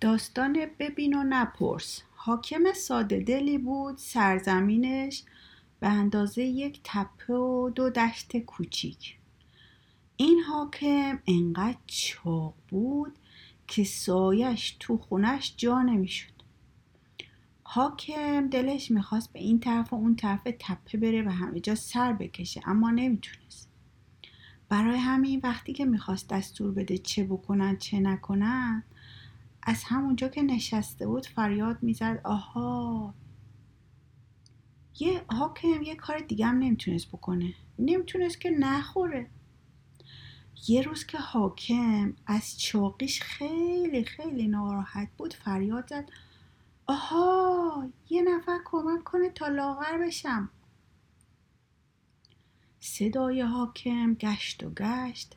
داستان ببین و نپرس. حاکم ساده دلی بود سرزمینش به اندازه یک تپه و دو دشت کوچیک. این حاکم انقدر چاق بود که سایش تو خونش جا نمی‌شد. حاکم دلش می‌خواست به این طرف و اون طرف تپه بره و همه جا سر بکشه اما نمی‌تونست. برای همین وقتی که می‌خواست دستور بده چه بکنن چه نکنن از همونجا که نشسته بود فریاد می‌زد. آها. یه حاکم یه کار دیگه هم نمی‌تونست بکنه. نمی‌تونست که نخوره. یه روز که حاکم از چاقیش خیلی خیلی ناراحت بود فریاد زد. آها یه نفر کمک کنه تا لاغر بشم. صدای حاکم گشت و گشت.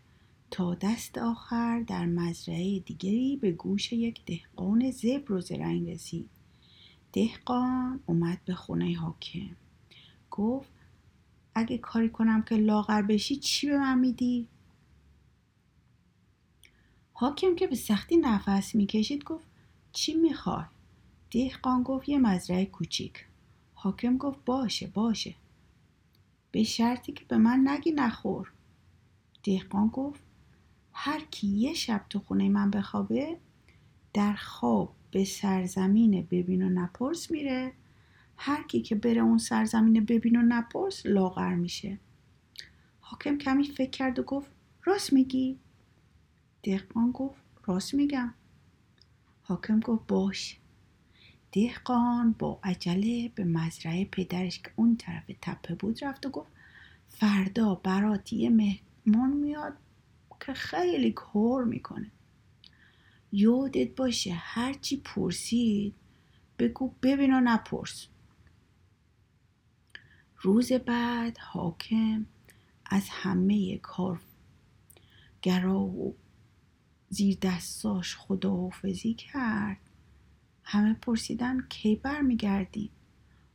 تا دست آخر در مزرعه دیگری به گوش یک دهقان زبر و زرنگ رسید. دهقان اومد به خونه حاکم. گفت اگه کاری کنم که لاغر بشی چی به من میدی؟ حاکم که به سختی نفس می‌کشید گفت چی می‌خوای؟ دهقان گفت یه مزرعه کوچیک. حاکم گفت باشه باشه. به شرطی که به من نگی نخور. دهقان گفت هر کی یه شب تو خونه من بخوابه در خواب به سرزمین ببین و نپرس میره. هر کی که بره اون سرزمین ببین و نپرس لاغر میشه. حاکم کمی فکر کرد و گفت راست میگی؟ دهقان گفت راست میگم. حاکم گفت باش. دهقان با عجله به مزرعه پدرش که اون طرف تپه بود رفت و گفت فردا برات یه مهمان میاد که خیلی کار می‌کنه. یادت باشه هرچی پرسید بگو ببین و نپرس. روز بعد حاکم از همه کار گرا و زیر دستاش خداحافظی کرد. همه پرسیدن کی برمیگردی؟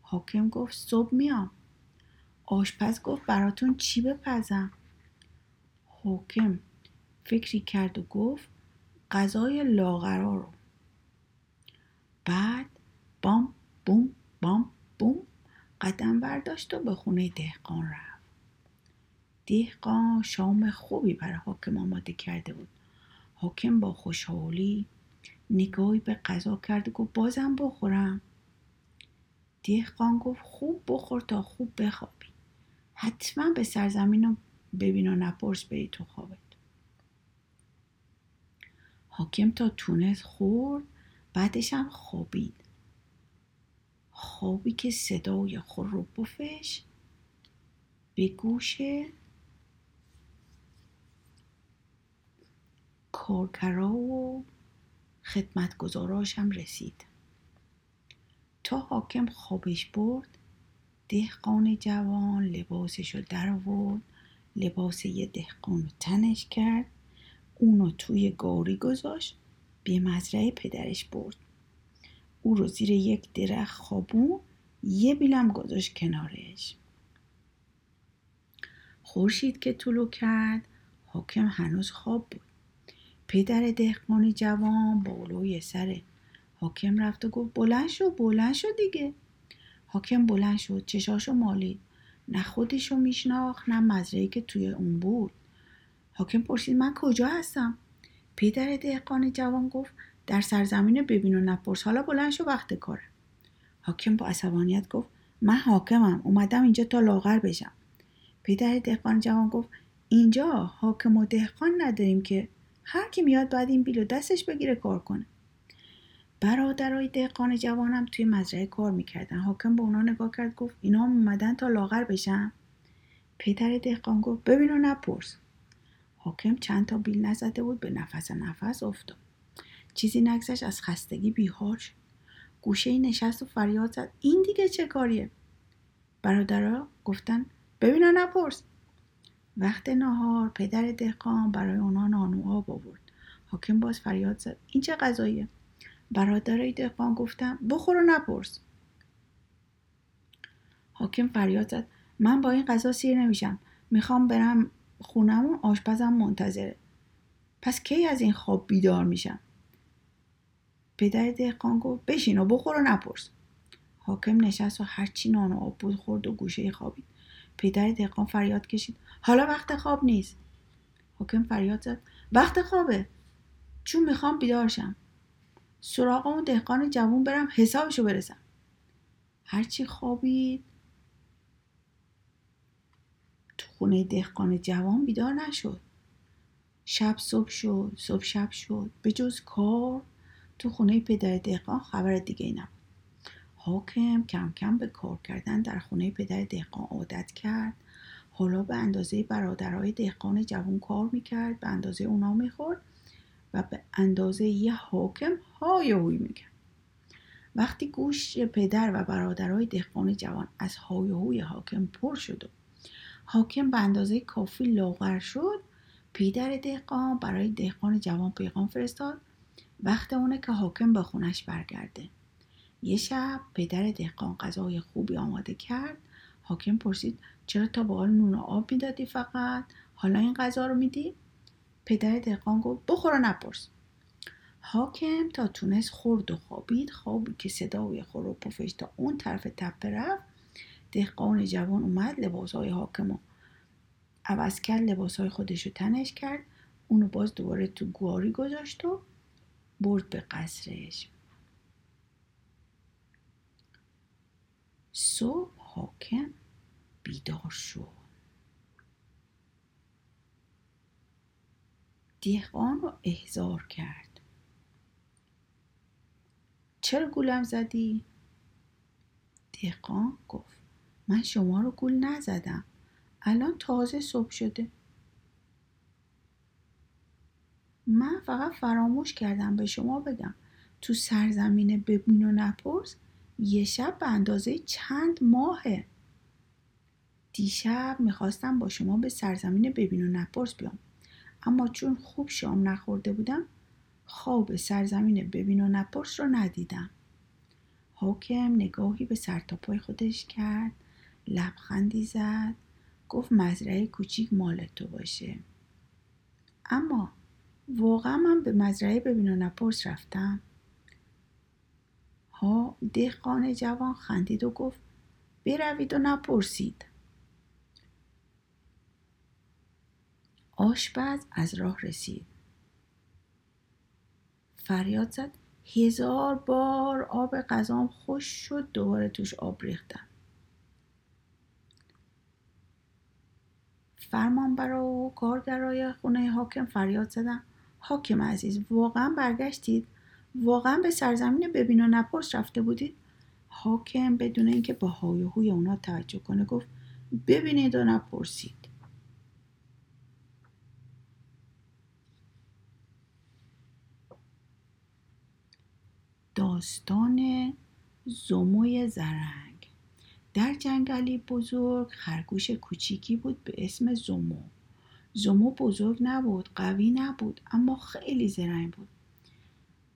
حاکم گفت صبح میام. آشپز گفت براتون چی بپزم؟ حاکم فکری کرد و گفت غذای لاغرا رو. بعد بام بوم بام بوم قدم برداشت و به خونه دهقان رفت. دهقان شام خوبی برای حاکم آماده کرده بود. حاکم با خوشحالی نگاهی به غذا کرد و گفت بازم بخورم. دهقان گفت خوب بخور تا خوب بخوابی. حتما به سرزمین رو ببین و نپرس بری تو خوابت حاکم تا تونست خورد بعدش هم خوابید. خوابی که صدای بفش به گوش کارکرا و خدمتگزاراش هم رسید. تا حاکم خوابش برد دهقان جوان لباسش رو در آورد لباس یه دهقان رو تنش کرد. اونو توی گاری گذاشت به مزرعه پدرش برد. او رو زیر یک درخت خوابون یه بیلم گذاشت کنارش. خورشید که طولو کرد حاکم هنوز خواب بود. پدر دهقانی جوان بالوی سر حاکم رفت و گفت بلند شو بلند شو دیگه. حاکم بلند شد چشاشو مالید. نه خودشو میشناخت نه مزرعه که توی اون بود. حاکم پرسید من کجا هستم؟ پدر دهقان جوان گفت در سرزمین ببین و نپرس حالا بلند شو وقت کاره. حاکم با عصبانیت گفت من حاکمم اومدم اینجا تا لاغر بشم. پدر دهقان جوان گفت اینجا حاکم و دهقان نداریم که. هر کی میاد بعد این بیلو دستش بگیره کار کنه. برادرای دهقان جوانم توی مزرعه کار می‌کردن. حاکم به اونا نگاه کرد گفت اینا اومدن تا لاغر بشن؟ پدر دهقان گفت ببین و نپرس. حاکم چند تا بیل نزده بود به نفس نفس افتاد. چیزی نگذشت از خستگی بیهار شد. گوشه نشست و فریاد زد. این دیگه چه کاریه؟ برادرها گفتن ببین و نپرس. وقت نهار پدر دهقان برای اونا نانو آب آورد حاکم باز فریاد زد. این چه غذاییه؟ برادرای دهقان گفتن بخور و نپرس. حاکم فریاد زد. من با این غذا سیر نمیشم. می‌خوام برم خونم و آشپزم منتظره پس کی از این خواب بیدار میشم؟ پدر دهقان گفت بشین و بخور و نپرس. حاکم نشست و هرچی نان و آب بود خورد و گوشه خوابید. پدر دهقان فریاد کشید حالا وقت خواب نیست. حاکم فریاد زد وقت خوابه. چون می‌خوام بیدارشم سراغ اون دهقان جوون برم حسابشو برسم. هرچی خوابید تو خونه دهقان جوان بیدار نشد. شب صبح شد صبح شب شد. به جز کار تو خونه پدر دهقان خبر دیگه نبود. حاکم کم کم به کار کردن در خونه پدر دهقان عادت کرد. حالا به اندازه برادرهای دهقان جوان کار می‌کرد به اندازه اونا می‌خورد و به اندازه یه حاکم های هوی می‌کرد. وقتی گوش پدر و برادرهای دهقان جوان از های هوی حاکم پر شد و حاکم به اندازه کافی لاغر شد. پدر دهقان برای دهقان جوان پیغام فرستاد. وقت اونه که حاکم به خونش برگرده. یه شب پدر دهقان غذای خوبی آماده کرد. حاکم پرسید چرا تا به نون و آب می‌دادی فقط؟ حالا این غذا رو میدی؟ پدر دهقان گفت بخور و نپرس. حاکم تا تونست خورد و خوابید. خوابی که صدای خور و پفش تا اون طرف تپه رفت دهقان جوان اومد لباسهای حاکم و عوض کرد لباسهای خودش رو تنش کرد اونو باز دوباره تو گواری گذاشت و برد به قصرش. صبح حاکم بیدار شد. دهقان رو احضار کرد. چرا گولم زدی؟ دهقان گفت. من شما رو گول نزدم. الان تازه صبح شده. من فقط فراموش کردم به شما بگم. تو سرزمین ببین و نپرس یه شب به اندازه چند ماهه. دیشب می‌خواستم با شما به سرزمین ببین و نپرس بیام. اما چون خوب شام نخورده بودم خواب سرزمین ببین و نپرس رو ندیدم. حاکم نگاهی به سرتاپای خودش کرد. لبخندی زد گفت مزرعه کوچیک مال تو باشه. اما واقعا من به مزرعه ببین و نپرس رفتم. ها دهقان جوان خندید و گفت بروید و نپرسید. آشپز از راه رسید. فریاد زد هزار بار آب غذام خوش شد دوباره توش آب ریختم. فرمان برا و کارگرای خونه حاکم فریاد زدن. حاکم عزیز واقعا برگشتید؟ واقعا به سرزمین ببین و نپرس رفته بودید؟ حاکم بدون اینکه با های هوی اونا توجه کنه گفت ببینید و نپرسید. داستان زموی زرنگ. در جنگلی بزرگ خرگوش کوچیکی بود به اسم زمو زمو بزرگ نبود قوی نبود اما خیلی زرنگ بود.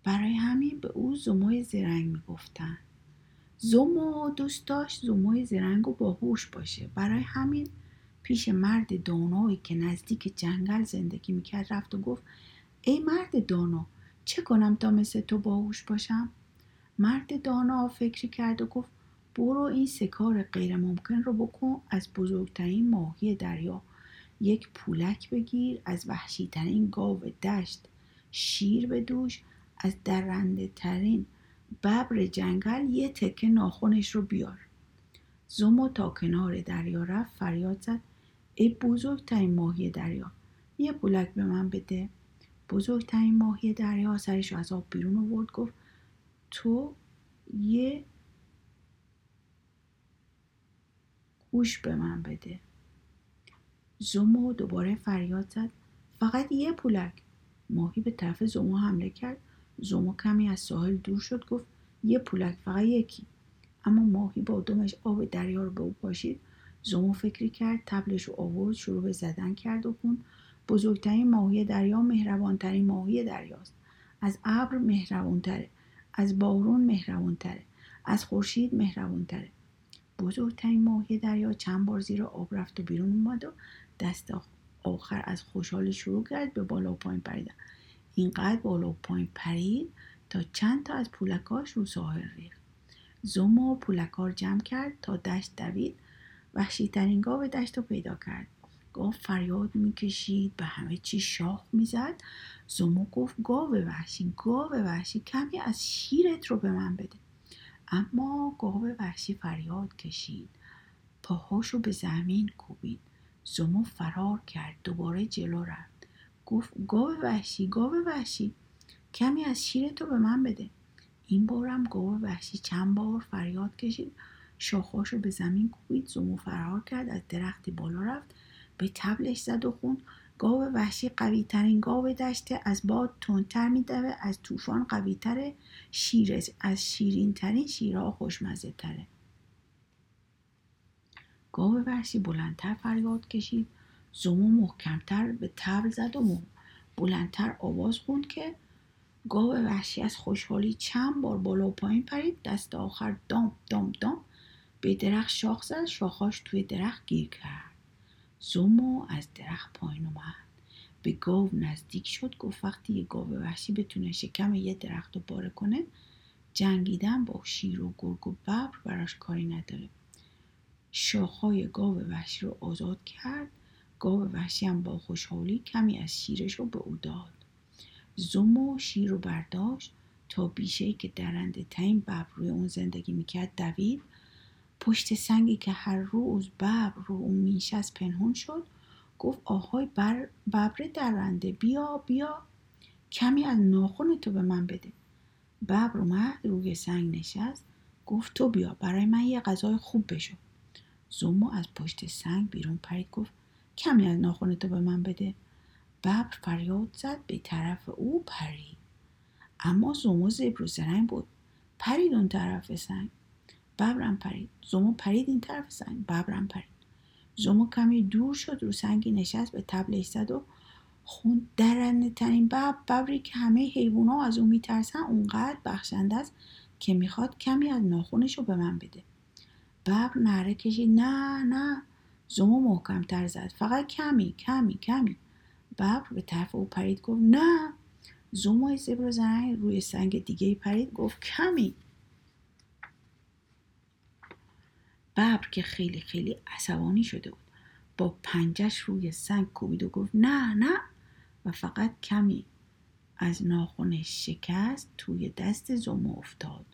برای همین به او زموی زرنگ می‌گفتن. زمو دوست داشت زموی زرنگ و باهوش باشه. برای همین پیش مرد دانایی که نزدیک جنگل زندگی می‌کرد رفت و گفت ای مرد دانا چه کنم تا مثل تو باهوش باشم؟ مرد دانا فکری کرد و گفت برو این سه کار غیر ممکن رو بکن از بزرگترین ماهی دریا. یک پولک بگیر از وحشیترین گاو دشت شیر به دوش از درنده ترین ببر جنگل یه تکه ناخونش رو بیار. زومو تا کنار دریا رفت فریاد زد. ای بزرگترین ماهی دریا یه پولک به من بده. بزرگترین ماهی دریا سرش از آب بیرون آورد گفت تو یه گوش به من بده. زومو دوباره فریاد زد. فقط یه پولک. ماهی به طرف زومو حمله کرد. زومو کمی از ساحل دور شد گفت یه پولک فقط یکی. اما ماهی با دمش آب دریا رو به او پاشید. زومو فکری کرد تبلش رو آورد شروع به زدن کرد و کن بزرگترین ماهی دریا مهربانترین ماهی دریاست. از ابر مهربانتره از بارون مهربانتره از خورشید مهربانتره بزرگترین ماهی دریا چند بار زیر آب رفت و بیرون اومد و دست آخر از خوشحال شروع کرد به بالا و پایین پریدن. اینقدر بالا و پایین پرید تا چند تا از پولکاش رو ساحل ریخت. زومو پولکار جمع کرد تا دشت دوید. وحشی ترین گاو دشت رو پیدا کرد. گاو فریاد می‌کشید به همه چی شاخ می‌زد. زومو گفت گاو وحشی گاو وحشی کمی از شیرت رو به من بده. اما گاو وحشی فریاد کشید. پاهاشو به زمین کوبید. زومو فرار کرد. دوباره جلو رفت. گفت گاو وحشی گاو وحشی کمی از شیرتو به من بده. این بارم گاو وحشی چند بار فریاد کشید. شاخاشو به زمین کوبید. زومو فرار کرد. از درختی بالا رفت. به تبلش زد و خوند گاو وحشی قوی ترین گاو دشته از باد تندتر میدوه از طوفان قوی تره شیر از شیرین ترین شیرها خوشمزه تره گاو وحشی بلندتر فریاد کشید زومو محکمتر به تبل زد و بلندتر آواز خوند که گاو وحشی از خوشحالی چند بار بالا و پایین پرید دست آخر دام دام دام به درخت شاخ زد شاخاش توی درخت گیر کرد. زومو از درخت پایین اومد. به گاو نزدیک شد گفت وقتی یه گاو وحشی بتونه شکم یه درخت رو باره کنه جنگیدن با شیر و گرگ و ببر براش کاری نداره. شاخهای گاو وحشی رو آزاد کرد. گاو وحشی هم با خوشحالی کمی از شیرش رو به او داد. زومو شیر رو برداشت تا بیشه که درنده ترین ببر روی اون زندگی می‌کرد دوید. پشت سنگی که هر روز ببر رو اون مینشست پنهون شد گفت آهای بر ببر درنده بیا بیا. کمی از ناخون تو به من بده. ببر اومد روی سنگ نشست. گفت تو بیا برای من یه غذای خوب بشو. زومو از پشت سنگ بیرون پرید گفت کمی از ناخون تو به من بده. ببر فریاد زد به طرف او پرید. اما زومو زبر و زرنگ بود پرید اون طرف سنگ. ببرم پرید. زومو پرید این طرف سنگ. ببرم پرید. زومو کمی دور شد رو سنگی نشست به تبلش زد و خون درنده ترین ببر ببری که همه حیوونا از اون میترسن اونقدر بخشنده است که می‌خواد کمی از ناخونش رو به من بده. ببر نره کشید. نه نه. زومو محکم تر زد. فقط کمی کمی کمی. ببر به طرف او پرید گفت نه. زومو زبر زنگ روی سنگ دیگه پرید گفت کمی. ببر که خیلی خیلی عصبانی شده بود. با پنجش روی سنگ کوبید و گفت نه نه. و فقط کمی از ناخونش شکست توی دست زومو افتاد.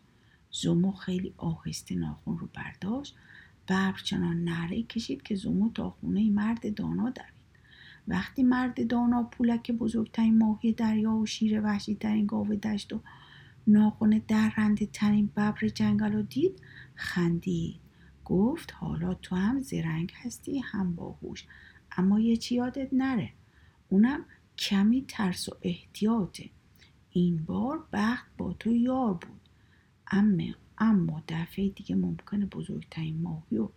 زومو خیلی آهسته ناخون رو برداشت. ببر چنان نره کشید که زومو تا خونه مرد دانا دوید. وقتی مرد دانا پولک بزرگترین ماهی دریا و شیر وحشی ترین گاو دشت و ناخون درنده ترین ببر جنگل رو دید خندید. گفت حالا تو هم زرنگ هستی هم باهوش. اما یه چی یادت نره؟ اونم کمی ترس و احتیاطه. این بار بخت با تو یار بود. اما اما دفعه دیگه ممکنه بزرگترین ماهی و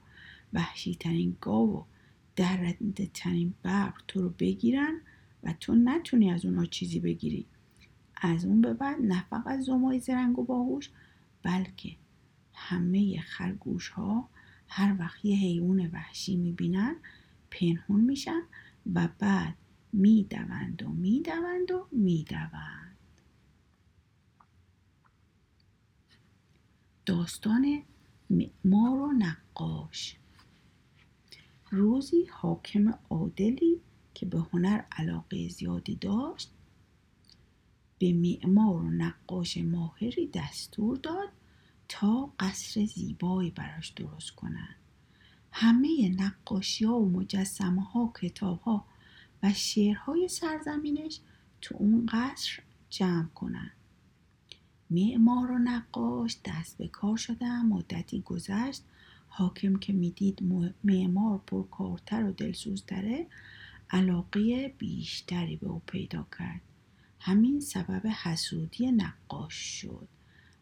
وحشی ترین گاو و درنده ترین ببر تو رو بگیرن و تو نتونی از اونا چیزی بگیری. از اون به بعد نه فقط زمای زرنگ و باهوش بلکه همه خرگوش ها هر وقت یه حیوان وحشی می‌بینن پنهون میشن و بعد می‌دوند و می‌دوند و می‌دوند. داستان معمار و نقاش. روزی حاکم عادلی که به هنر علاقه زیادی داشت به معمار و نقاش ماهری دستور داد تا قصر زیبایی براش درست کنن. همه نقاشی ها و مجسمه ها کتاب ها و شعرهای سرزمینش تو اون قصر جمع کنن. معمار و نقاش دست به کار شدن مدتی گذشت. حاکم که می‌دید معمار پرکارتر و دلسوزتره علاقه بیشتری به او پیدا کرد. همین سبب حسودی نقاش شد.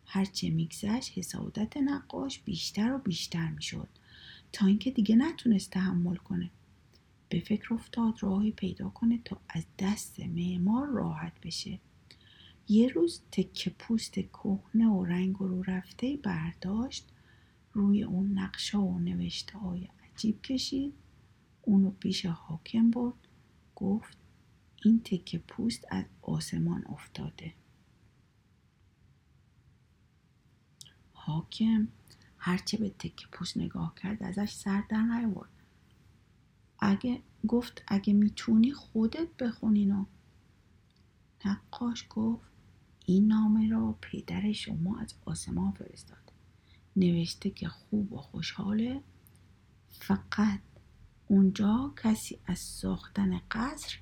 هرچه میگذشت حسادت نقاش بیشتر و بیشتر می‌شد. تا اینکه دیگه نتونست تحمل کنه. به فکر افتاد راهی پیدا کنه تا از دست معمار راحت بشه. یه روز تکه پوست کهنه و رنگ رو رفته برداشت روی اون نقشه و نوشته های عجیب کشید. اونو پیش حاکم برد گفت این تکه پوست از آسمان افتاده. حاکم هرچه به تکه پوست نگاه کرد ازش سر در نیورد اگه گفت اگه می‌تونی خودت بخونینو نقاش گفت این نامه را پدر شما از آسمان فرستاده نوشته که خوب و خوشحاله فقط اونجا کسی از ساختن قصر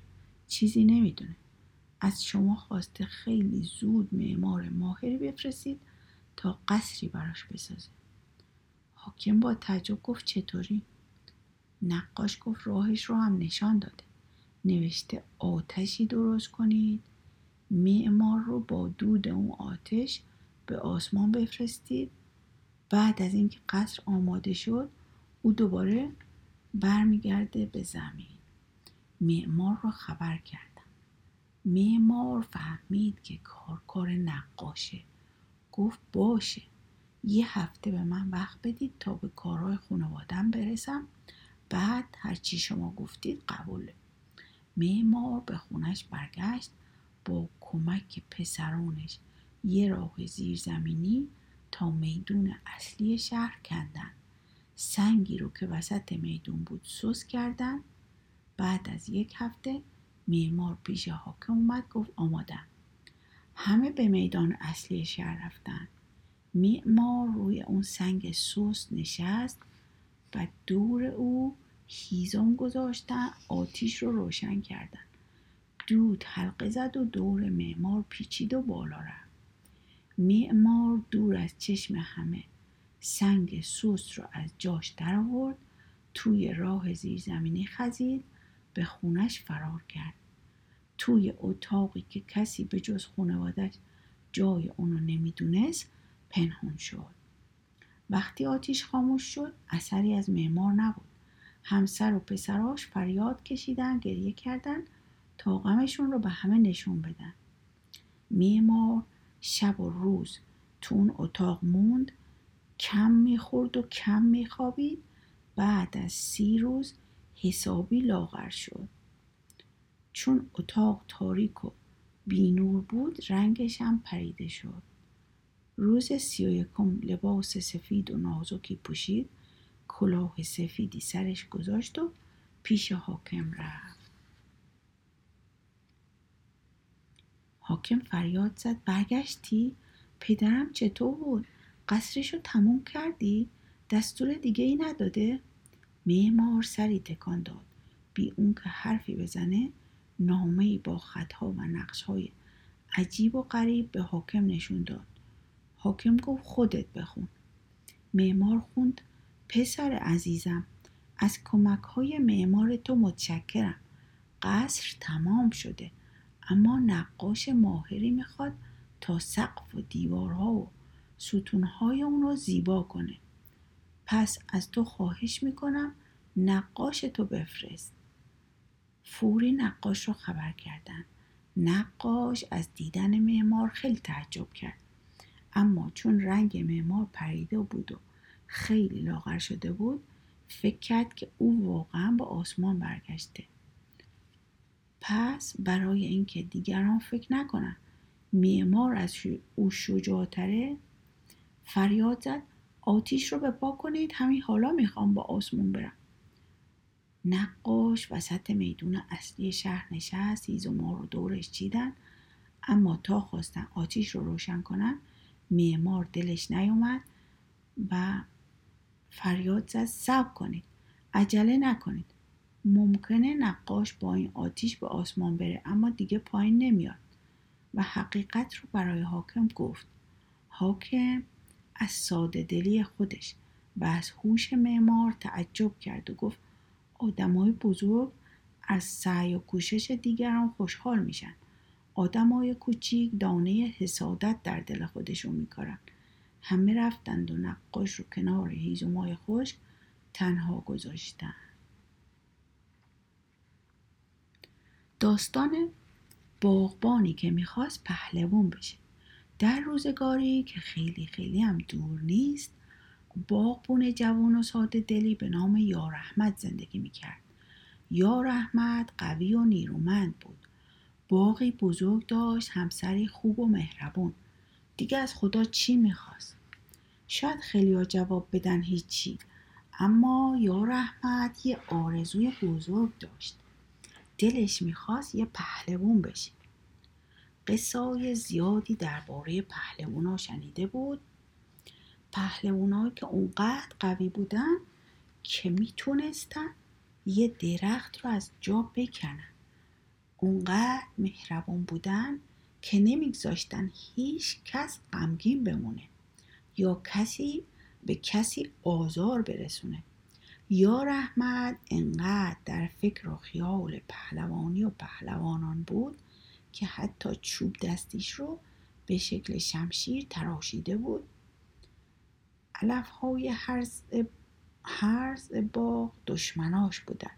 چیزی نمی‌دونه. از شما خواسته خیلی زود معمار ماهری بفرستید تا قصری براش بسازه. حاکم با تعجب گفت چطوری؟ نقاش گفت راهش رو هم نشان داده. نوشته آتشی درست کنید. معمار رو با دود اون آتش به آسمان بفرستید. بعد از اینکه قصر آماده شد او دوباره برمیگرده به زمین. معمار رو خبر کردم. معمار فهمید که کار کار نقاشه. گفت باشه. یه هفته به من وقت بدید تا به کارهای خانوادم برسم. بعد هرچی شما گفتید قبوله. معمار به خونش برگشت با کمک پسرانش یه راه زیرزمینی تا میدون اصلی شهر کندن. سنگی رو که وسط میدون بود سوس کردن. بعد از یک هفته معمار پیش حاکم اومد گفت آمادم. همه به میدان اصلی شهر رفتن. معمار روی اون سنگ سوس نشست و دور او هیزم گذاشتن آتیش رو روشن کردن. دود حلقه زد و دور معمار پیچید و بالا رفت. معمار دور از چشم همه سنگ سوس رو از جاش در آورد توی راه زیرزمینی خزید به خونش فرار کرد. توی اتاقی که کسی به جز خانوادش جای اونو نمی‌دونست پنهون شد. وقتی آتیش خاموش شد اثری از معمار نبود. همسر و پسراش فریاد کشیدن گریه کردن تا غمشون رو به همه نشون بدن. معمار شب و روز تو اون اتاق موند کم می‌خورد و کم میخوابید. بعد از سی روز حسابی لاغر شد. چون اتاق تاریک و بینور بود رنگش هم پریده شد. روز سی و یکم لباس سفید و نازکی پوشید کلاه سفیدی سرش گذاشت و پیش حاکم رفت. حاکم فریاد زد برگشتی؟ پدرم چطور؟ بود قصرش رو تموم کردی؟ دستور دیگه ای نداده؟ معمار سری تکان داد. بی اون که حرفی بزنه نامه با خطها و نقشهای عجیب و غریب به حاکم نشون داد. حاکم گفت خودت بخون. معمار خوند پسر عزیزم از کمک های معمار تو متشکرم. قصر تمام شده اما نقاش ماهری می‌خواد تا سقف و دیوارها و ستونهای اون رو زیبا کنه. پس از تو خواهش می‌کنم نقاش تو بفرست. فوری نقاش رو خبر کردن. نقاش از دیدن معمار خیلی تعجب کرد. اما چون رنگ معمار پریده بود و خیلی لاغر شده بود فکر کرد که او واقعا به آسمان برگشته. پس برای اینکه دیگران فکر نکنن معمار از او شجاعتره فریاد زد آتیش رو به پا کنید همین حالا می‌خوام با آسمون برم. نقاش وسط میدون اصلی شهر نشست هیز و ما رو دورش چیدن. اما تا خواستن آتیش رو روشن کنن معمار دلش نیومد و فریاد زد صبر کنید عجله نکنید. ممکنه نقاش با این آتیش به آسمان بره اما دیگه پایین نمیاد. و حقیقت رو برای حاکم گفت. حاکم از ساده دلی خودش و از هوش معمار تعجب کرد و گفت آدمای بزرگ از سعی و کوشش دیگران خوشحال میشن. آدمای کوچیک دانه حسادت در دل خودشون میکارن. همه رفتند و نقاش رو کنار هیزومای خشک تنها گذاشتن. داستان باغبانی که می‌خواست پهلوان بشه. در روزگاری که خیلی خیلی هم دور نیست باغبون جوان و ساده دلی به نام یار احمد زندگی می‌کرد. یار احمد قوی و نیرومند بود. باقی بزرگ داشت همسری خوب و مهربون. دیگه از خدا چی می‌خواست؟ شاید خیلی جواب بدن هیچی اما یار احمد یه آرزوی بزرگ داشت. دلش می‌خواست یه پهلوون بشه. قصای زیادی درباره پهلوونا شنیده بود؟ پهلوونایی که اونقدر قوی بودن که می‌تونستن یه درخت رو از جا بکنن. اونقدر مهربون بودن که نمیگذاشتن هیچ کس غمگین بمونه یا کسی به کسی آزار برسونه. یا رحمت انقدر در فکر و خیال پهلوانی و پهلوانان بود که حتی چوب دستیش رو به شکل شمشیر تراشیده بود علف های هرز, باغ دشمناش بودن.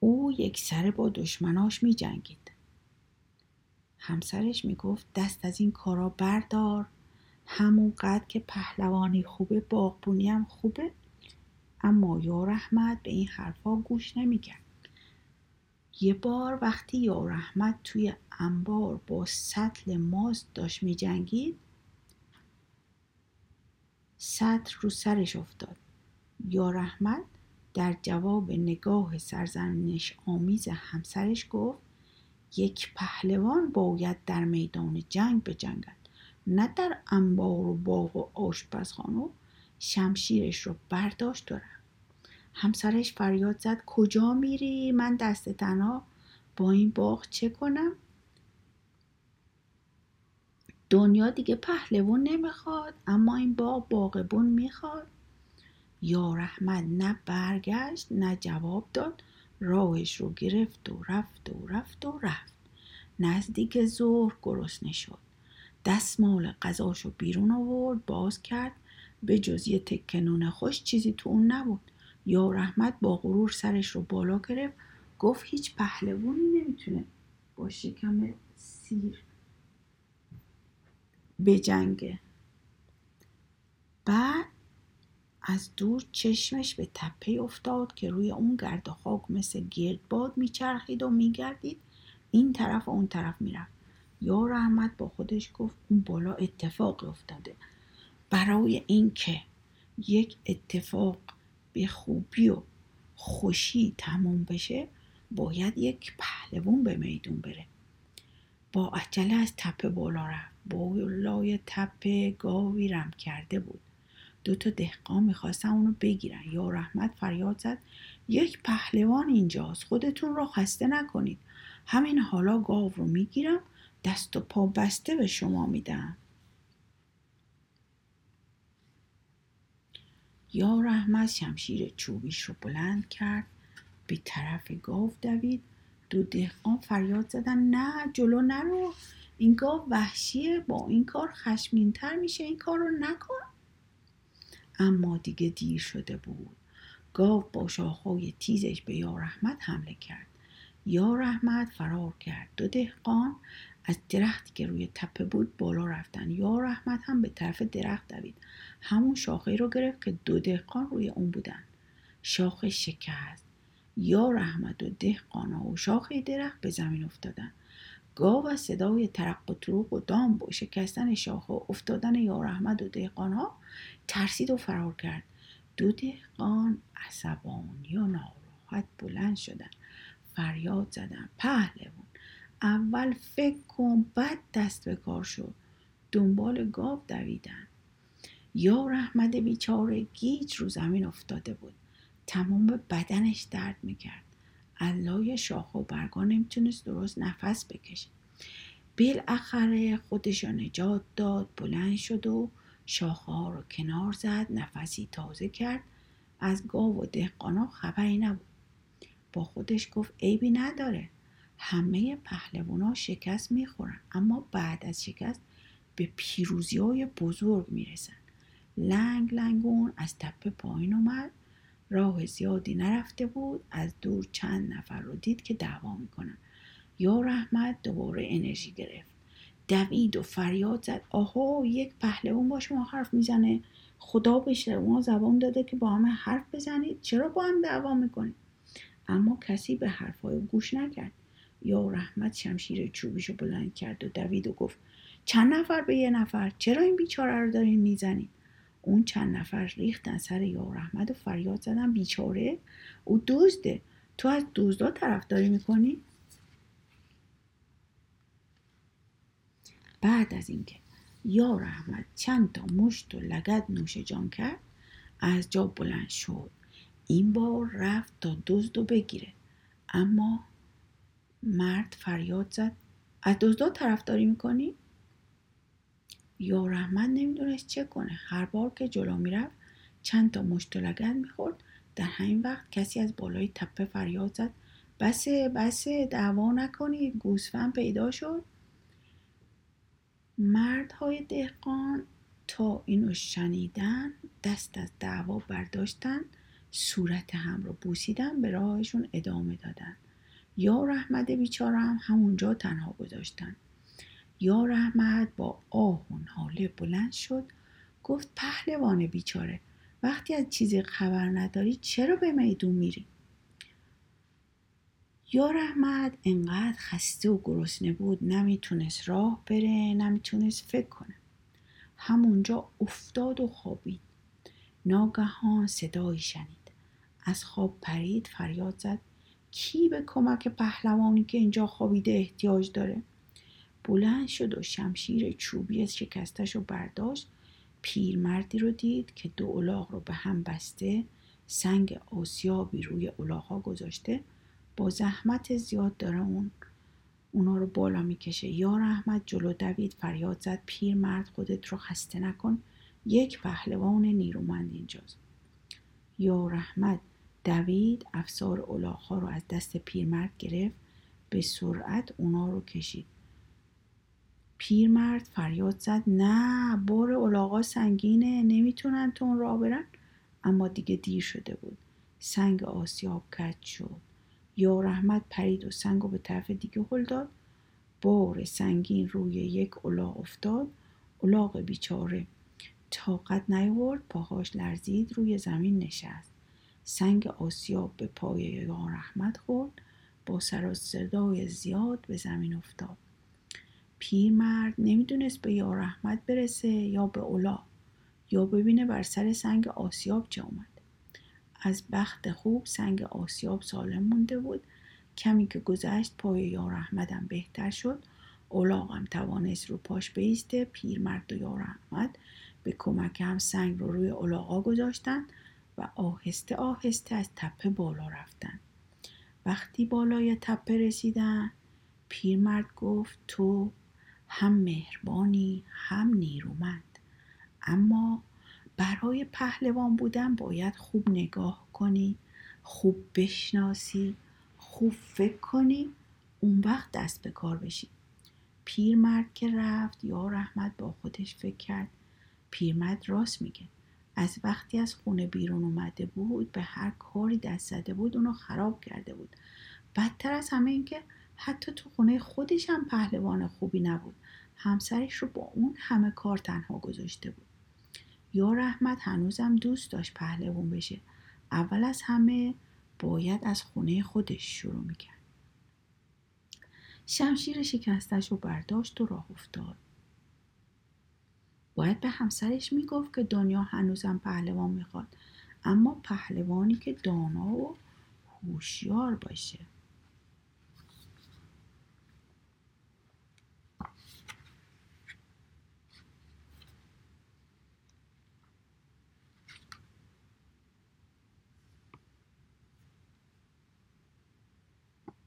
او یک سره با دشمناش می جنگید. همسرش می گفت دست از این کارا بردار. همون قد که پهلوانی خوبه باغبونی هم خوبه. اما یار احمد به این حرفا گوش نمی‌کرد. یه بار وقتی یار احمد توی انبار با سطل ماست داشت می جنگید سطل رو سرش افتاد. یار احمد در جواب نگاه سرزنش آمیز همسرش گفت یک پهلوان باید در میدان جنگ بجنگد. نه در انبار و باغ و آشپزخانه شمشیرش رو برداشت دارم همسرش فریاد زد کجا میری؟ من دست تنها با این باغ چه کنم؟ دنیا دیگه پهلوان نمی‌خواد اما این باغ باغبون می‌خواد. یا رحمت نه برگشت نه جواب داد راهش رو گرفت و رفت و رفت و رفت. نزدیک ظهر گرسنه شد. دستمال غذاشو بیرون آورد باز کرد. به جز یه تکه نون خوش چیزی تو اون نبود. یا رحمت با غرور سرش رو بالا گرفت گفت هیچ پهلوانی نمی‌تونه با شکم سیر بجنگه بعد از دور چشمش به تپه افتاد که روی اون گرد و خاک مثل گردباد میچرخید و میگردید. این طرف و اون طرف می‌رفت. یا رحمت با خودش گفت اون بالا اتفاق افتاده. برای اینکه یک اتفاق به خوبی و خوشی تموم بشه باید یک پهلوون به میدون بره. با عجله از تپه بالا رفت. بالای تپه گاوی رم کرده بود. دو تا دهقان می‌خواستن اونو بگیرن. یا رحمت فریاد زد یک پهلوان اینجاست خودتون رو خسته نکنید. همین حالا گاو رو می‌گیرم دست و پا بسته به شما میدم. یا رحمت شمشیر چوبیش رو بلند کرد. به طرف گاو دوید دو دهقان فریاد زدن. نه جلو نرو. این گاو وحشیه. با این کار خشمینتر میشه. این کار رو نکن. اما دیگه دیر شده بود. گاو با شاخهای تیزش به یا رحمت حمله کرد. یا رحمت فرار کرد. دو دهقان از درختی که روی تپه بود بالا رفتن. یا رحمت هم به طرف درخت دوید. همون شاخه رو گرفت که دو دهقان روی اون بودن. شاخه شکست. یا رحمت و دهقان و شاخه درخت به زمین افتادن. گاو و صدای ترق و تروق و دام و شکستن شاخه و افتادن یا رحمت و دهقان ها ترسید و فرار کرد. دو دهقان عصبانی و ناراحت بلند شدن. فریاد زدن. پهلوان. اول فکر کن بعد دست به کار شد دنبال گاو دویدن. یا رحمت بیچاره گیج رو زمین افتاده بود. تمام بدنش درد می‌کرد. علای شاخ و برگان نمی‌تونست درست نفس بکشه. بالاخره خودش نجات داد بلند شد و شاخه ها رو کنار زد نفسی تازه کرد. از گاو و دهقانا خبری نبود. با خودش گفت عیبی نداره. همه پهلوانا شکست می‌خورن. اما بعد از شکست به پیروزی های بزرگ می‌رسن. لنگ لنگون از تپه پایین اومد. راه زیادی نرفته بود. از دور چند نفر رو دید که دعوا می‌کنن. یا رحمت دوباره انرژی گرفت. دوید و فریاد زد. آها یک پهلوان با شما حرف می‌زنه. خدا به شما زبان داده که با همه حرف بزنید. چرا با هم دعوا می‌کنید؟ اما کسی به حرفهای گوش نکرد. یا رحمت شمشیر چوبیشو بلند کرد و دوید و گفت چند نفر به یه نفر؟ چرا این بیچاره رو دارین می‌زنین؟ اون چند نفر ریختن سر یا رحمت و فریاد زدن. بیچاره؟ او دزده. تو از دزدا طرفداری می‌کنی؟ بعد از اینکه یا رحمت چند تا مشت و لگد نوش جان کرد از جا بلند شد. این بار رفت تا دزد و بگیره. اما مرد فریاد زد. از دزدا طرفداری می‌کنی؟ یا رحمت نمی‌دونست چه کنه. هر بار که جلو می‌رفت چند تا مشت لگد می‌خورد. در همین وقت کسی از بالای تپه فریاد زد. بسه بسه دعوا نکنید. گوسفند پیدا شد. مردهای دهقان تا اینو شنیدن دست از دعوا برداشتن صورت هم رو بوسیدن به راهشون ادامه دادن. یا رحمت بیچاره هم همونجا تنها گذاشتن. یا رحمت با آه و ناله بلند شد گفت پهلوان بیچاره وقتی از چیزی خبر نداری چرا به میدون میری؟ یا رحمت انقدر خسته و گرسنه بود نمی‌تونست راه بره نمی‌تونست فکر کنه. همونجا افتاد و خوابید. ناگهان صدایی شنید. از خواب پرید فریاد زد. کی به کمک پهلوانی که اینجا خوابیده احتیاج داره؟ بلند شد و شمشیر چوبی شکستش رو برداشت. پیرمردی رو دید که دو الاغ رو به هم بسته سنگ آسیابی روی الاغا گذاشته. با زحمت زیاد داره اون. اونا رو بالا می‌کشه. یا رحمت جلو دوید فریاد زد. پیرمرد خودت رو خسته نکن. یک پهلوان نیرومند اینجاست. یا رحمت دوید افسار الاغها رو از دست پیرمرد گرفت به سرعت اونا رو کشید. پیرمرد فریاد زد نه بار الاغا سنگینه نمی‌تونن تون را برن. اما دیگه دیر شده بود. سنگ آسیاب کج شد. یا رحمت پرید و سنگ به طرف دیگه هل داد. بار سنگین روی یک الاغ افتاد. الاغ بیچاره طاقت نیورد پاهاش لرزید روی زمین نشست. سنگ آسیاب به پای یا رحمت خورد با سر و صدای زیاد به زمین افتاد. پیرمرد نمی‌دونست به یا رحمت برسه یا به اولا یا ببینه بر سر سنگ آسیاب چه اومد. از بخت خوب سنگ آسیاب سالم مونده بود. کمی که گذشت پای یا رحمتم بهتر شد. اولاغم توانست رو پاش بیسته پیرمرد و یا رحمت به کمک هم سنگ رو روی اولاغا گذاشتن. و آهسته آهسته از تپه بالا رفتن. وقتی بالای تپه رسیدن پیرمرد گفت تو هم مهربانی هم نیرومند. اما برای پهلوان بودن باید خوب نگاه کنی خوب بشناسی خوب فکر کنی اون وقت دست به کار بشی. پیرمرد که رفت یا رحمت با خودش فکر کرد. پیرمرد راست میگه. از وقتی از خونه بیرون اومده بود به هر کاری دست زده بود اونو خراب کرده بود. بدتر از همه این که حتی تو خونه خودش هم پهلوان خوبی نبود. همسرش رو با اون همه کار تنها گذاشته بود. یا رحمت هنوزم دوست داشت پهلوان بشه. اول از همه باید از خونه خودش شروع می‌کرد. شمشیر شکستش رو برداشت و راه افتاد. باید به همسرش می‌گفت که دنیا هنوزم پهلوان می‌خواد اما پهلوانی که دانا و هوشیار باشه.